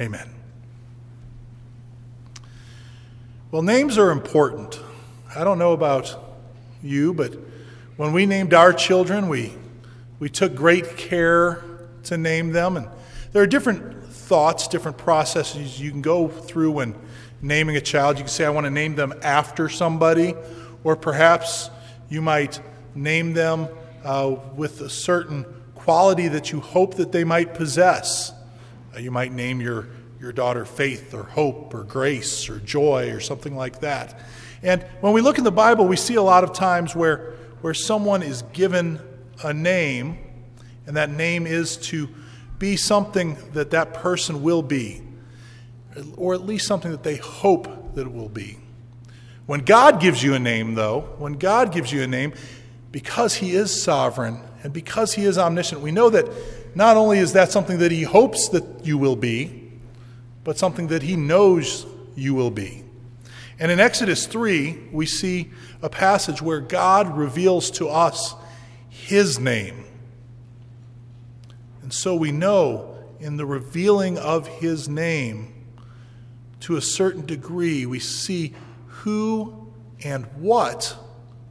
Amen. Well, names are important. I don't know about you, but when we named our children, we, we took great care to name them. And there are different thoughts, different processes you can go through when naming a child. You can say, I want to name them after somebody, or perhaps you might name them uh, with a certain quality that you hope that they might possess. You might name your, your daughter Faith or Hope or Grace or Joy or something like that. And when we look in the Bible, we see a lot of times where, where someone is given a name, and that name is to be something that that person will be, or at least something that they hope that it will be. When God gives you a name, though, when God gives you a name, because He is sovereign and because He is omniscient, we know that not only is that something that He hopes that you will be, but something that He knows you will be. And in Exodus 3, we see a passage where God reveals to us His name. And so we know in the revealing of His name, to a certain degree, we see who and what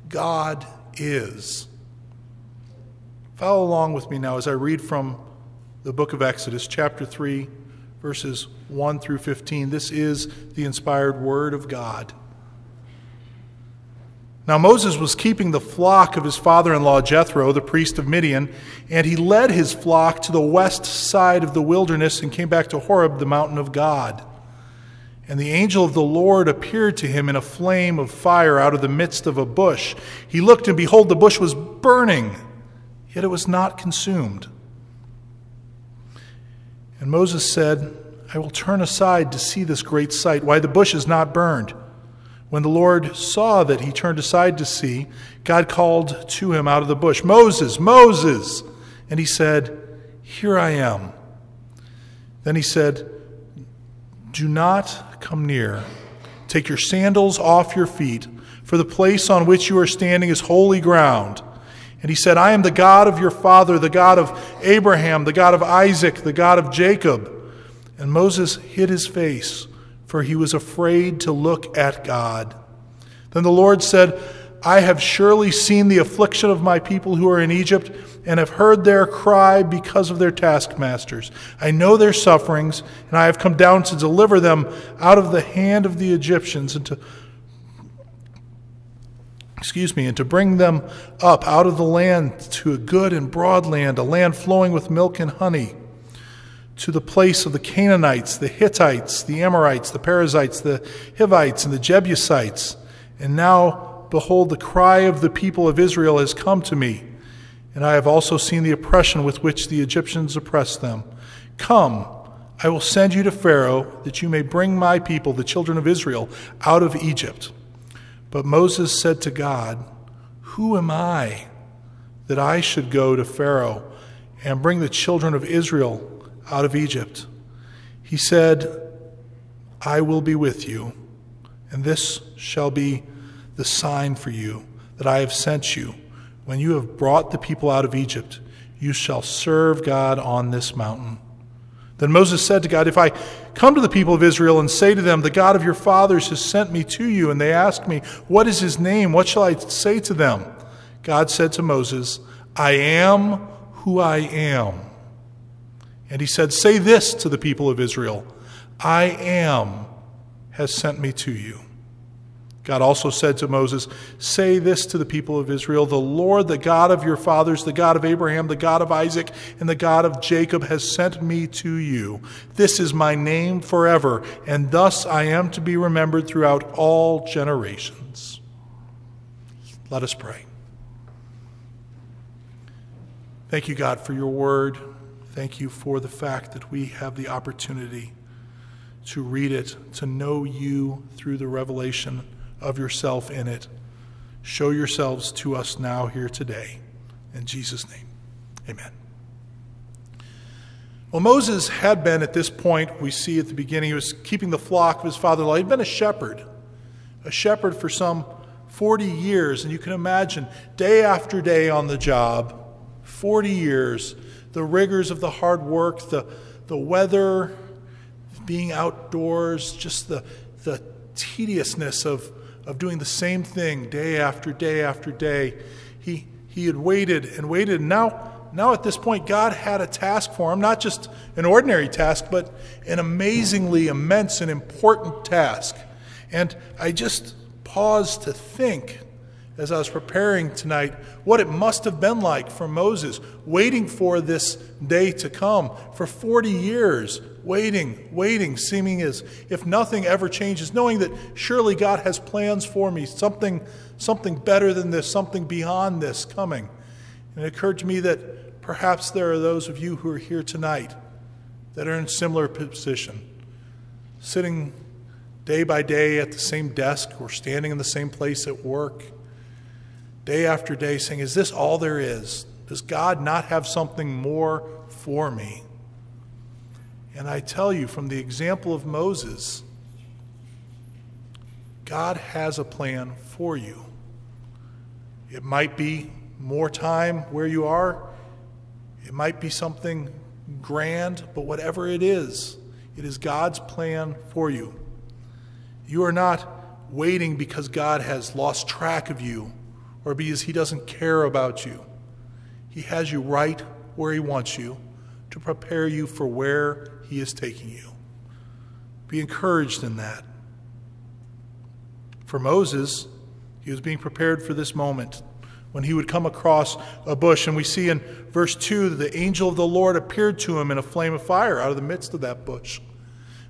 God is. Follow along with me now as I read from the book of Exodus, chapter 3, verses 1 through 15. This is the inspired word of God. Now, Moses was keeping the flock of his father in law Jethro, the priest of Midian, and he led his flock to the west side of the wilderness and came back to Horeb, the mountain of God. And the angel of the Lord appeared to him in a flame of fire out of the midst of a bush. He looked, and behold, the bush was burning, yet it was not consumed. And Moses said, I will turn aside to see this great sight, why the bush is not burned. When the Lord saw that he turned aside to see, God called to him out of the bush, Moses, Moses! And he said, Here I am. Then he said, Do not come near. Take your sandals off your feet, for the place on which you are standing is holy ground. And he said, I am the God of your father, the God of Abraham, the God of Isaac, the God of Jacob. And Moses hid his face, for he was afraid to look at God. Then the Lord said, I have surely seen the affliction of my people who are in Egypt and have heard their cry because of their taskmasters. I know their sufferings, and I have come down to deliver them out of the hand of the Egyptians and to excuse me, and to bring them up out of the land to a good and broad land, a land flowing with milk and honey, to the place of the Canaanites, the Hittites, the Amorites, the Perizzites, the Hivites, and the Jebusites. And now, behold, the cry of the people of Israel has come to me and I have also seen the oppression with which the Egyptians oppress them. Come, I will send you to Pharaoh, that you may bring my people, the children of Israel, out of Egypt. But Moses said to God, Who am I that I should go to Pharaoh and bring the children of Israel out of Egypt? He said, I will be with you, and this shall be the sign for you that I have sent you. When you have brought the people out of Egypt, you shall serve God on this mountain. Then Moses said to God, If I come to the people of Israel and say to them, The God of your fathers has sent me to you, and they ask me, What is his name? What shall I say to them? God said to Moses, I am who I am. And he said, Say this to the people of Israel I am has sent me to you. God also said to Moses, Say this to the people of Israel The Lord, the God of your fathers, the God of Abraham, the God of Isaac, and the God of Jacob, has sent me to you. This is my name forever, and thus I am to be remembered throughout all generations. Let us pray. Thank you, God, for your word. Thank you for the fact that we have the opportunity to read it, to know you through the revelation of yourself in it. Show yourselves to us now, here today. In Jesus' name, amen. Well, Moses had been at this point, we see at the beginning, he was keeping the flock of his father in law. He'd been a shepherd, a shepherd for some 40 years. And you can imagine, day after day on the job, 40 years, the rigors of the hard work, the, the weather, being outdoors, just the, the tediousness of, of doing the same thing day after day after day. He, he had waited and waited, and now, now at this point, God had a task for him, not just an ordinary task, but an amazingly immense and important task. And I just paused to think as I was preparing tonight what it must have been like for Moses, waiting for this day to come for 40 years, waiting, waiting, seeming as if nothing ever changes, knowing that surely God has plans for me, something, something better than this, something beyond this coming. And it occurred to me that perhaps there are those of you who are here tonight that are in similar position, sitting day by day at the same desk or standing in the same place at work, day after day, saying, Is this all there is? Does God not have something more for me? And I tell you from the example of Moses, God has a plan for you. It might be more time where you are, it might be something grand, but whatever it is, it is God's plan for you. You are not waiting because God has lost track of you or because He doesn't care about you. He has you right where He wants you to prepare you for where He is taking you. Be encouraged in that. For Moses, he was being prepared for this moment when he would come across a bush. And we see in verse 2 that the angel of the Lord appeared to him in a flame of fire out of the midst of that bush.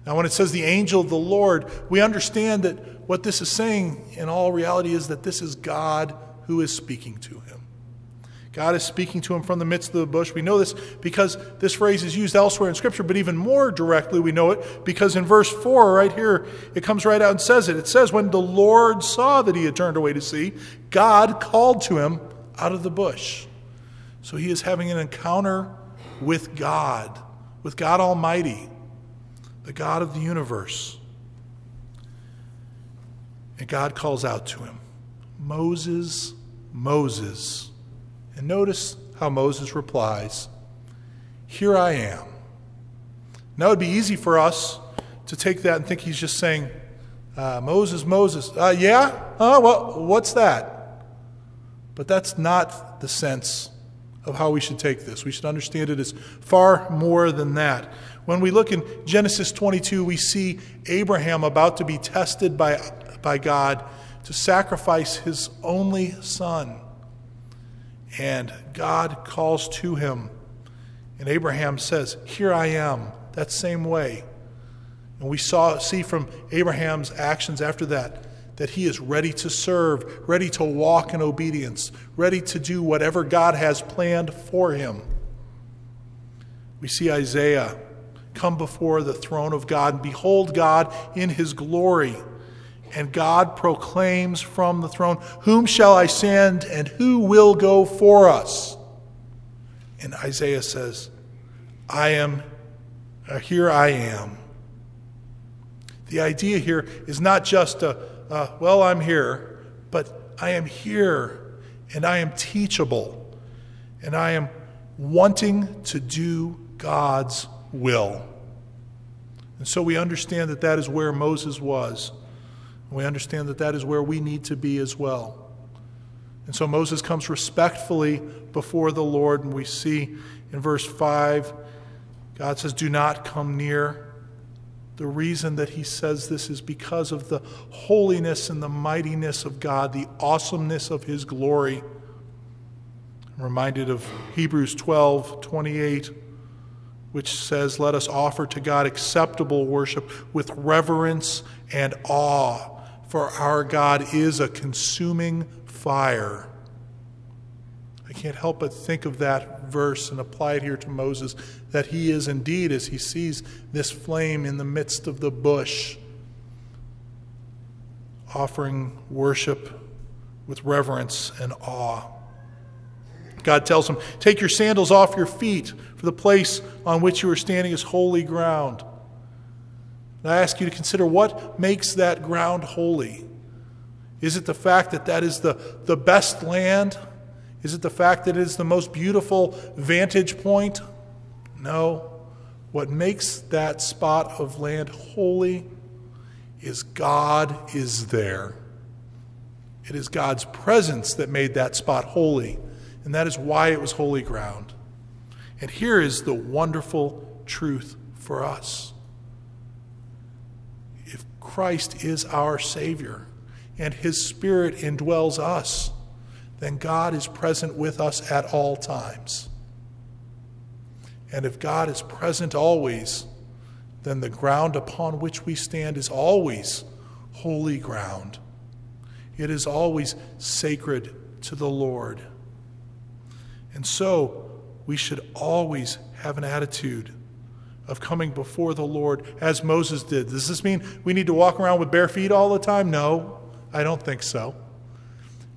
Now, when it says the angel of the Lord, we understand that what this is saying in all reality is that this is God who is speaking to him. God is speaking to him from the midst of the bush. We know this because this phrase is used elsewhere in Scripture, but even more directly, we know it because in verse 4, right here, it comes right out and says it. It says, When the Lord saw that he had turned away to see, God called to him out of the bush. So he is having an encounter with God, with God Almighty, the God of the universe. And God calls out to him, Moses, Moses. And notice how Moses replies, Here I am. Now it would be easy for us to take that and think he's just saying, uh, Moses, Moses, uh, yeah? Huh? Well, what's that? But that's not the sense of how we should take this. We should understand it as far more than that. When we look in Genesis 22, we see Abraham about to be tested by, by God to sacrifice his only son. And God calls to him. And Abraham says, Here I am, that same way. And we saw, see from Abraham's actions after that that he is ready to serve, ready to walk in obedience, ready to do whatever God has planned for him. We see Isaiah come before the throne of God and behold God in his glory. And God proclaims from the throne, Whom shall I send and who will go for us? And Isaiah says, I am, uh, here I am. The idea here is not just a, uh, well, I'm here, but I am here and I am teachable and I am wanting to do God's will. And so we understand that that is where Moses was. We understand that that is where we need to be as well. And so Moses comes respectfully before the Lord, and we see in verse 5, God says, Do not come near. The reason that he says this is because of the holiness and the mightiness of God, the awesomeness of his glory. I'm reminded of Hebrews 12 28, which says, Let us offer to God acceptable worship with reverence and awe for our God is a consuming fire. I can't help but think of that verse and apply it here to Moses that he is indeed, as he sees this flame in the midst of the bush, offering worship with reverence and awe. God tells him, Take your sandals off your feet, for the place on which you are standing is holy ground. And I ask you to consider what makes that ground holy. Is it the fact that that is the, the best land? Is it the fact that it is the most beautiful vantage point? No. what makes that spot of land holy is God is there. It is God's presence that made that spot holy, and that is why it was holy ground. And here is the wonderful truth for us. Christ is our Savior and His Spirit indwells us, then God is present with us at all times. And if God is present always, then the ground upon which we stand is always holy ground. It is always sacred to the Lord. And so we should always have an attitude of coming before the Lord as Moses did. Does this mean we need to walk around with bare feet all the time? No, I don't think so.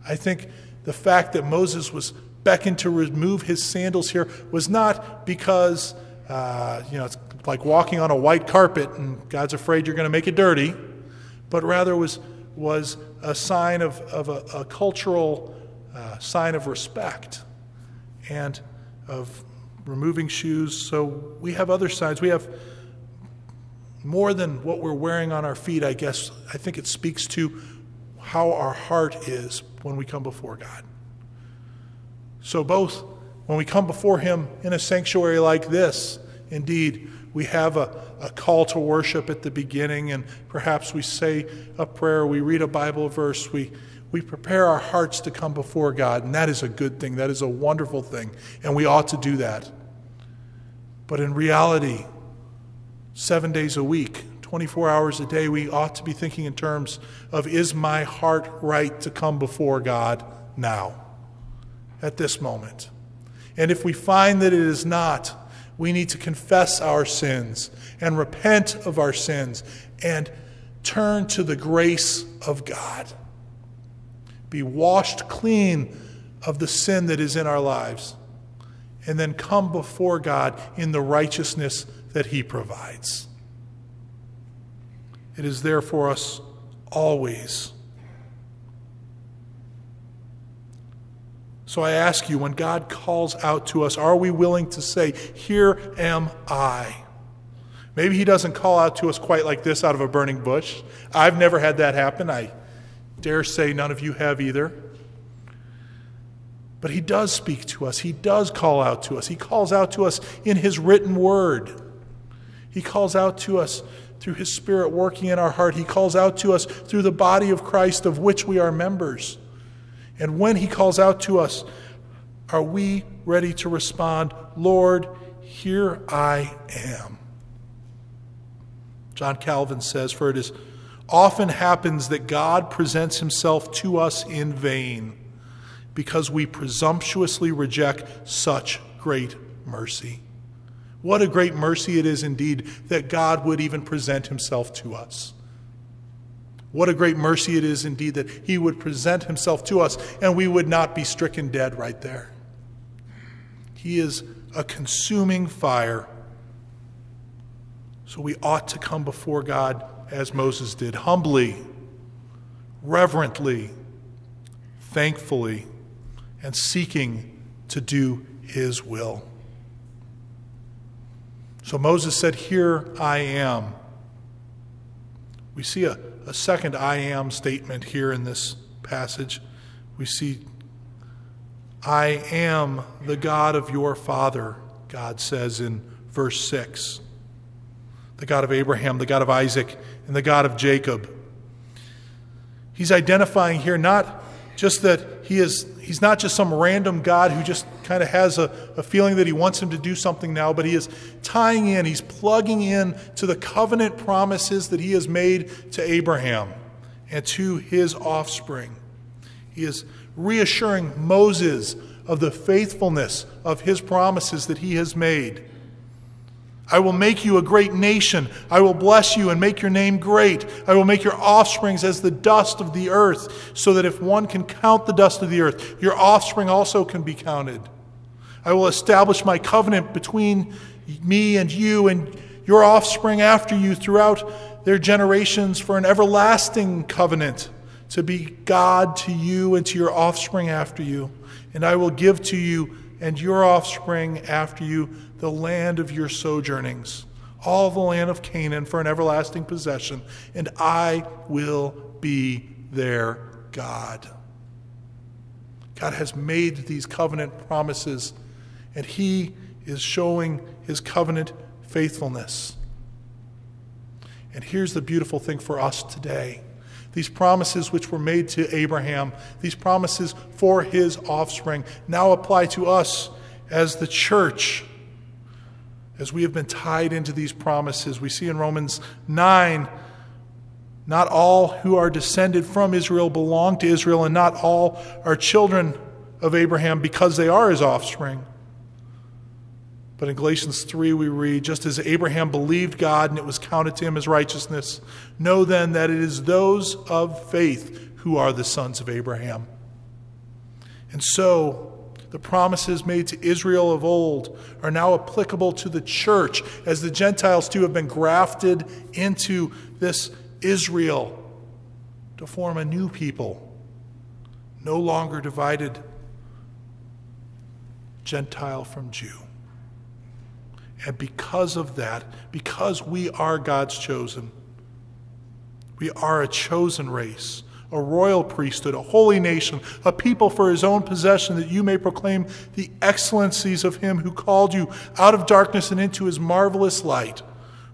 I think the fact that Moses was beckoned to remove his sandals here was not because, uh, you know, it's like walking on a white carpet and God's afraid you're going to make it dirty, but rather was, was a sign of, of a, a cultural uh, sign of respect and of removing shoes. So we have other signs. We have more than what we're wearing on our feet, I guess. I think it speaks to how our heart is when we come before God. So, both when we come before Him in a sanctuary like this, indeed, we have a, a call to worship at the beginning, and perhaps we say a prayer, we read a Bible verse, we, we prepare our hearts to come before God, and that is a good thing. That is a wonderful thing, and we ought to do that. But in reality, seven days a week, 24 hours a day, we ought to be thinking in terms of is my heart right to come before God now? at this moment. And if we find that it is not, we need to confess our sins and repent of our sins and turn to the grace of God. Be washed clean of the sin that is in our lives, and then come before God in the righteousness that He provides. It is there for us always. So I ask you, when God calls out to us, are we willing to say, Here am I? Maybe He doesn't call out to us quite like this out of a burning bush. I've never had that happen. I dare say none of you have either. But He does speak to us, He does call out to us. He calls out to us in His written word. He calls out to us through His Spirit working in our heart. He calls out to us through the body of Christ of which we are members. And when he calls out to us, are we ready to respond, Lord, here I am? John Calvin says, For it is often happens that God presents himself to us in vain because we presumptuously reject such great mercy. What a great mercy it is indeed that God would even present himself to us. What a great mercy it is indeed that he would present himself to us and we would not be stricken dead right there. He is a consuming fire. So we ought to come before God as Moses did, humbly, reverently, thankfully, and seeking to do his will. So Moses said, Here I am. We see a a second I am statement here in this passage. We see, I am the God of your father, God says in verse 6. The God of Abraham, the God of Isaac, and the God of Jacob. He's identifying here not just that he is he's not just some random God who just kind of has a, a feeling that he wants him to do something now, but he is tying in, he's plugging in to the covenant promises that he has made to Abraham and to his offspring. He is reassuring Moses of the faithfulness of his promises that he has made. I will make you a great nation. I will bless you and make your name great. I will make your offsprings as the dust of the earth, so that if one can count the dust of the earth, your offspring also can be counted. I will establish my covenant between me and you and your offspring after you throughout their generations for an everlasting covenant to be God to you and to your offspring after you. And I will give to you and your offspring after you the land of your sojournings, all the land of Canaan for an everlasting possession, and I will be their God. God has made these covenant promises, and He is showing His covenant faithfulness. And here's the beautiful thing for us today these promises which were made to Abraham, these promises for his offspring, now apply to us as the church. As we have been tied into these promises, we see in Romans 9 not all who are descended from Israel belong to Israel, and not all are children of Abraham because they are his offspring. But in Galatians 3, we read, just as Abraham believed God and it was counted to him as righteousness, know then that it is those of faith who are the sons of Abraham. And so, the promises made to Israel of old are now applicable to the church, as the Gentiles too have been grafted into this Israel to form a new people, no longer divided Gentile from Jew. And because of that, because we are God's chosen, we are a chosen race, a royal priesthood, a holy nation, a people for his own possession, that you may proclaim the excellencies of him who called you out of darkness and into his marvelous light.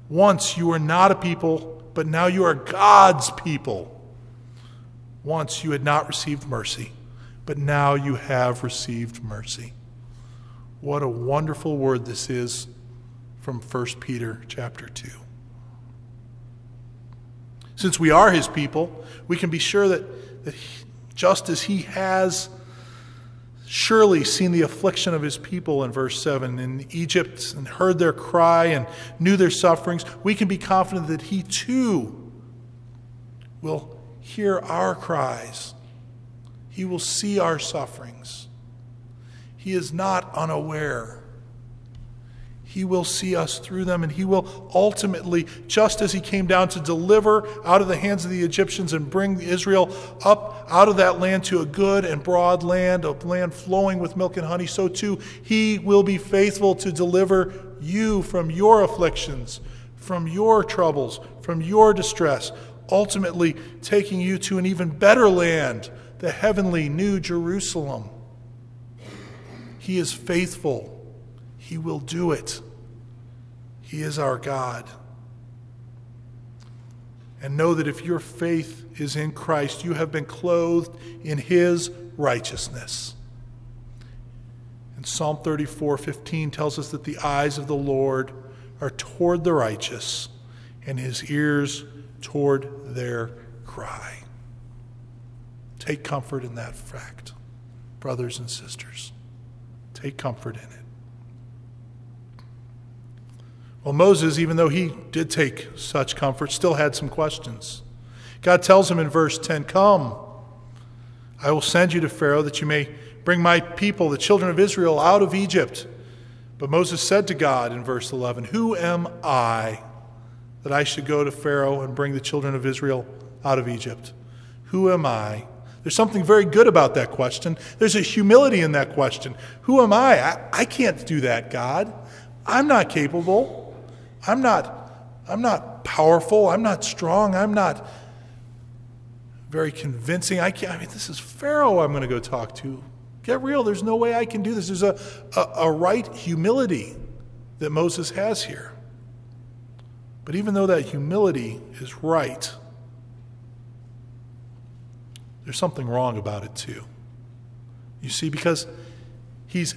Once you were not a people, but now you are God's people. Once you had not received mercy, but now you have received mercy. What a wonderful word this is from 1 Peter chapter 2. Since we are his people, we can be sure that, that he, just as he has surely seen the affliction of his people in verse 7 in Egypt and heard their cry and knew their sufferings, we can be confident that he too will hear our cries. He will see our sufferings. He is not unaware he will see us through them, and He will ultimately, just as He came down to deliver out of the hands of the Egyptians and bring Israel up out of that land to a good and broad land, a land flowing with milk and honey, so too He will be faithful to deliver you from your afflictions, from your troubles, from your distress, ultimately taking you to an even better land, the heavenly New Jerusalem. He is faithful. He will do it. He is our God. And know that if your faith is in Christ, you have been clothed in His righteousness. And Psalm 34 15 tells us that the eyes of the Lord are toward the righteous, and His ears toward their cry. Take comfort in that fact, brothers and sisters. Take comfort in it. Well, Moses, even though he did take such comfort, still had some questions. God tells him in verse 10 Come, I will send you to Pharaoh that you may bring my people, the children of Israel, out of Egypt. But Moses said to God in verse 11, Who am I that I should go to Pharaoh and bring the children of Israel out of Egypt? Who am I? There's something very good about that question. There's a humility in that question. Who am I? I, I can't do that, God. I'm not capable. I'm not, I'm not powerful. I'm not strong. I'm not very convincing. I can't, I mean, this is Pharaoh I'm going to go talk to. Get real. There's no way I can do this. There's a, a, a right humility that Moses has here. But even though that humility is right, there's something wrong about it too. You see, because he's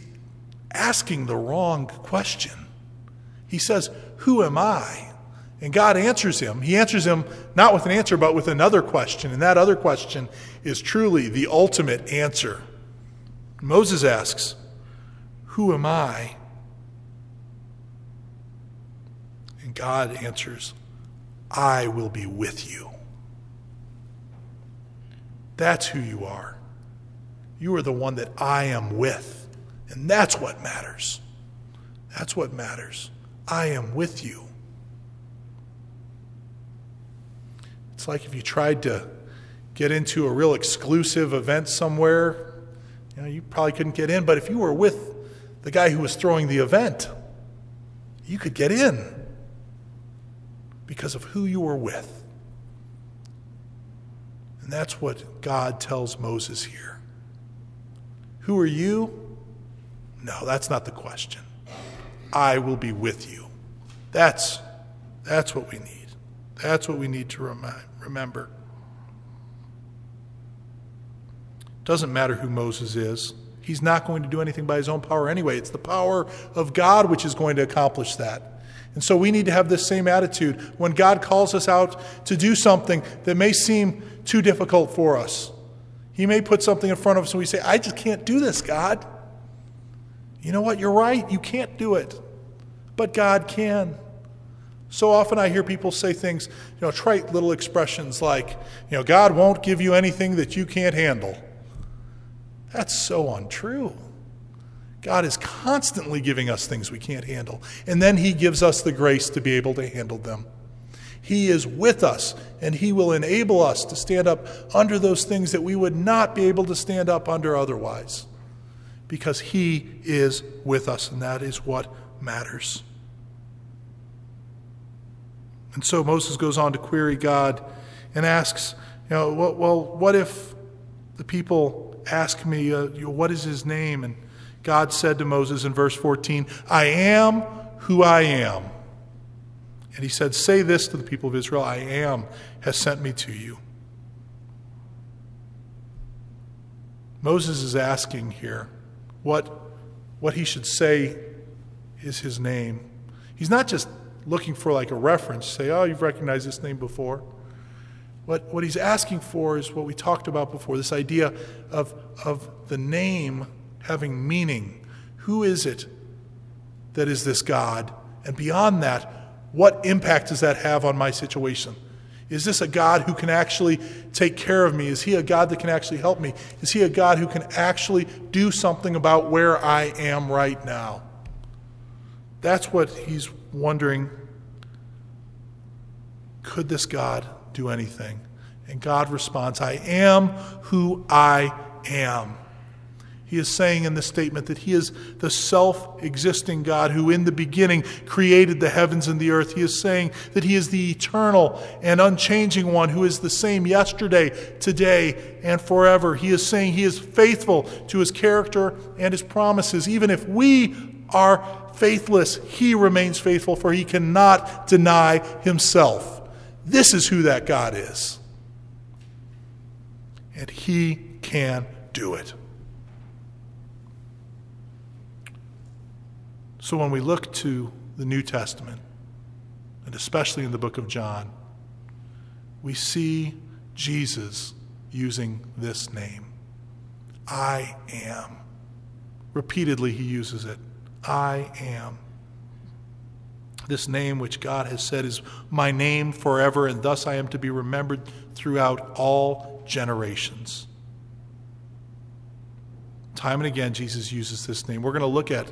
asking the wrong question. He says, who am I? And God answers him. He answers him not with an answer, but with another question. And that other question is truly the ultimate answer. Moses asks, Who am I? And God answers, I will be with you. That's who you are. You are the one that I am with. And that's what matters. That's what matters. I am with you. It's like if you tried to get into a real exclusive event somewhere, you know, you probably couldn't get in, but if you were with the guy who was throwing the event. You could get in because of who you were with. And that's what God tells Moses here. Who are you? No, that's not the question. I will be with you. That's, that's what we need. That's what we need to remi- remember. Doesn't matter who Moses is. He's not going to do anything by his own power anyway. It's the power of God which is going to accomplish that. And so we need to have this same attitude when God calls us out to do something that may seem too difficult for us. He may put something in front of us and we say, I just can't do this, God. You know what? You're right. You can't do it. But God can. So often I hear people say things, you know, trite little expressions like, you know, God won't give you anything that you can't handle. That's so untrue. God is constantly giving us things we can't handle, and then He gives us the grace to be able to handle them. He is with us, and He will enable us to stand up under those things that we would not be able to stand up under otherwise, because He is with us, and that is what matters. And so Moses goes on to query God and asks, you know, well, what if the people ask me, uh, what is his name? And God said to Moses in verse 14, I am who I am. And he said, Say this to the people of Israel I am has sent me to you. Moses is asking here what, what he should say is his name. He's not just looking for like a reference, say, Oh, you've recognized this name before. What, what he's asking for is what we talked about before this idea of, of the name having meaning. Who is it that is this God? And beyond that, what impact does that have on my situation? Is this a God who can actually take care of me? Is he a God that can actually help me? Is he a God who can actually do something about where I am right now? That's what he's wondering. Could this God do anything? And God responds, I am who I am. He is saying in this statement that He is the self existing God who, in the beginning, created the heavens and the earth. He is saying that He is the eternal and unchanging one who is the same yesterday, today, and forever. He is saying He is faithful to His character and His promises. Even if we are faithless, He remains faithful, for He cannot deny Himself. This is who that God is. And He can do it. So when we look to the New Testament, and especially in the book of John, we see Jesus using this name I am. Repeatedly, he uses it I am. This name, which God has said is my name forever, and thus I am to be remembered throughout all generations. Time and again, Jesus uses this name. We're going to look at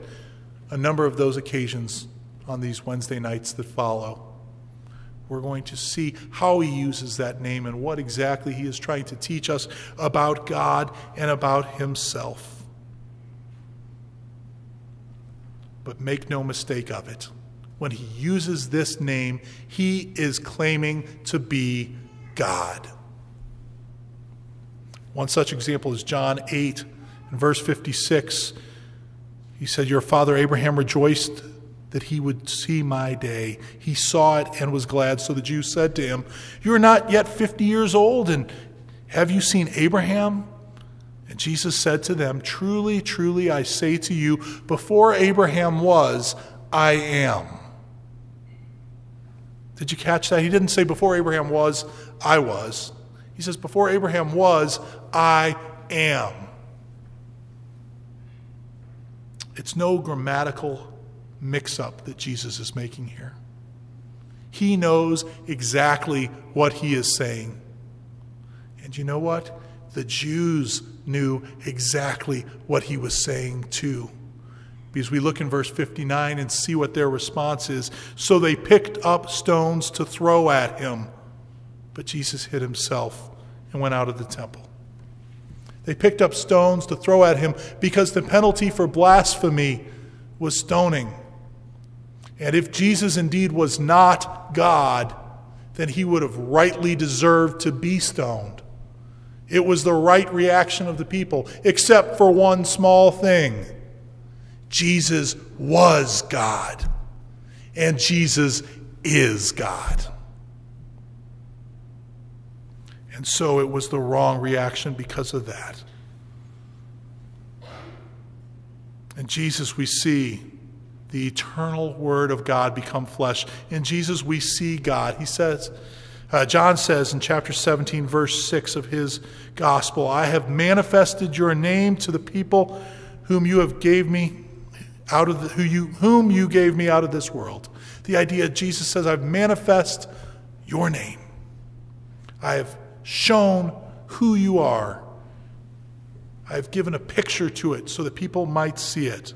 a number of those occasions on these Wednesday nights that follow. We're going to see how he uses that name and what exactly he is trying to teach us about God and about himself. But make no mistake of it. When he uses this name, he is claiming to be God. One such example is John 8 and verse 56 he said, Your father Abraham rejoiced that he would see my day. He saw it and was glad. So the Jews said to him, You are not yet 50 years old, and have you seen Abraham? And Jesus said to them, Truly, truly, I say to you, before Abraham was, I am. Did you catch that? He didn't say, Before Abraham was, I was. He says, Before Abraham was, I am. It's no grammatical mix up that Jesus is making here. He knows exactly what he is saying. And you know what? The Jews knew exactly what he was saying too. Because we look in verse 59 and see what their response is. So they picked up stones to throw at him. But Jesus hid himself and went out of the temple. They picked up stones to throw at him because the penalty for blasphemy was stoning. And if Jesus indeed was not God, then he would have rightly deserved to be stoned. It was the right reaction of the people, except for one small thing Jesus was God, and Jesus is God. And so it was the wrong reaction because of that. In Jesus, we see the eternal Word of God become flesh. In Jesus, we see God. He says, uh, John says in chapter 17, verse 6 of his gospel, I have manifested your name to the people whom you have gave me out of the, who you, whom you gave me out of this world. The idea Jesus says, I've manifest your name. I have shown who you are. I've given a picture to it so that people might see it.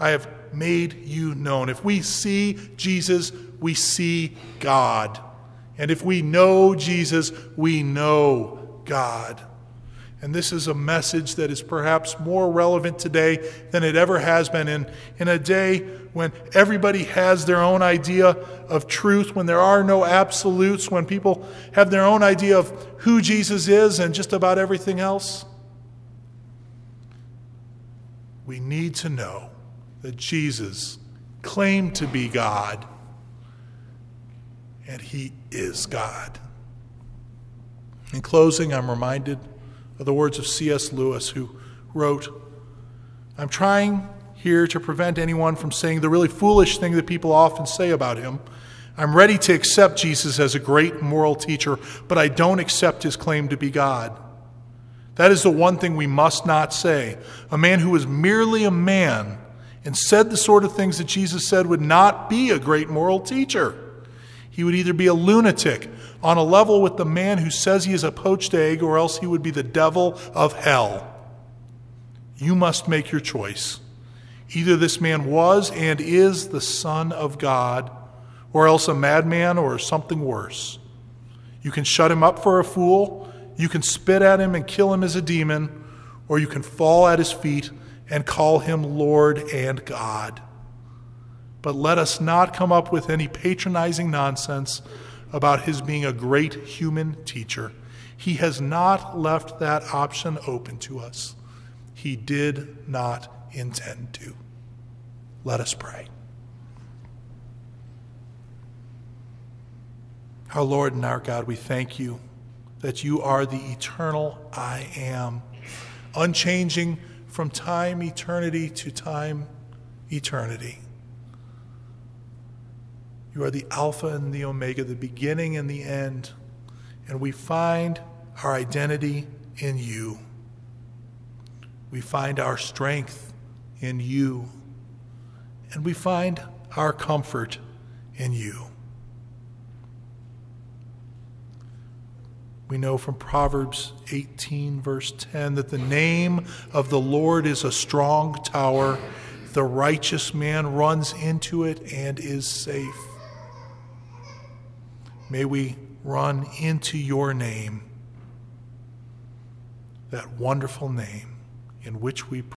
I have made you known. If we see Jesus, we see God. And if we know Jesus, we know God. And this is a message that is perhaps more relevant today than it ever has been in, in a day when everybody has their own idea of truth, when there are no absolutes, when people have their own idea of who Jesus is and just about everything else. We need to know that Jesus claimed to be God, and he is God. In closing, I'm reminded of the words of C.S. Lewis, who wrote I'm trying here to prevent anyone from saying the really foolish thing that people often say about him. I'm ready to accept Jesus as a great moral teacher, but I don't accept his claim to be God. That is the one thing we must not say. A man who is merely a man and said the sort of things that Jesus said would not be a great moral teacher. He would either be a lunatic on a level with the man who says he is a poached egg, or else he would be the devil of hell. You must make your choice. Either this man was and is the Son of God, or else a madman or something worse. You can shut him up for a fool, you can spit at him and kill him as a demon, or you can fall at his feet and call him Lord and God. But let us not come up with any patronizing nonsense about his being a great human teacher. He has not left that option open to us. He did not intend to. Let us pray. Our Lord and our God, we thank you that you are the eternal I am, unchanging from time eternity to time eternity. You are the Alpha and the Omega, the beginning and the end. And we find our identity in you. We find our strength in you. And we find our comfort in you. We know from Proverbs 18, verse 10, that the name of the Lord is a strong tower. The righteous man runs into it and is safe. May we run into your name, that wonderful name in which we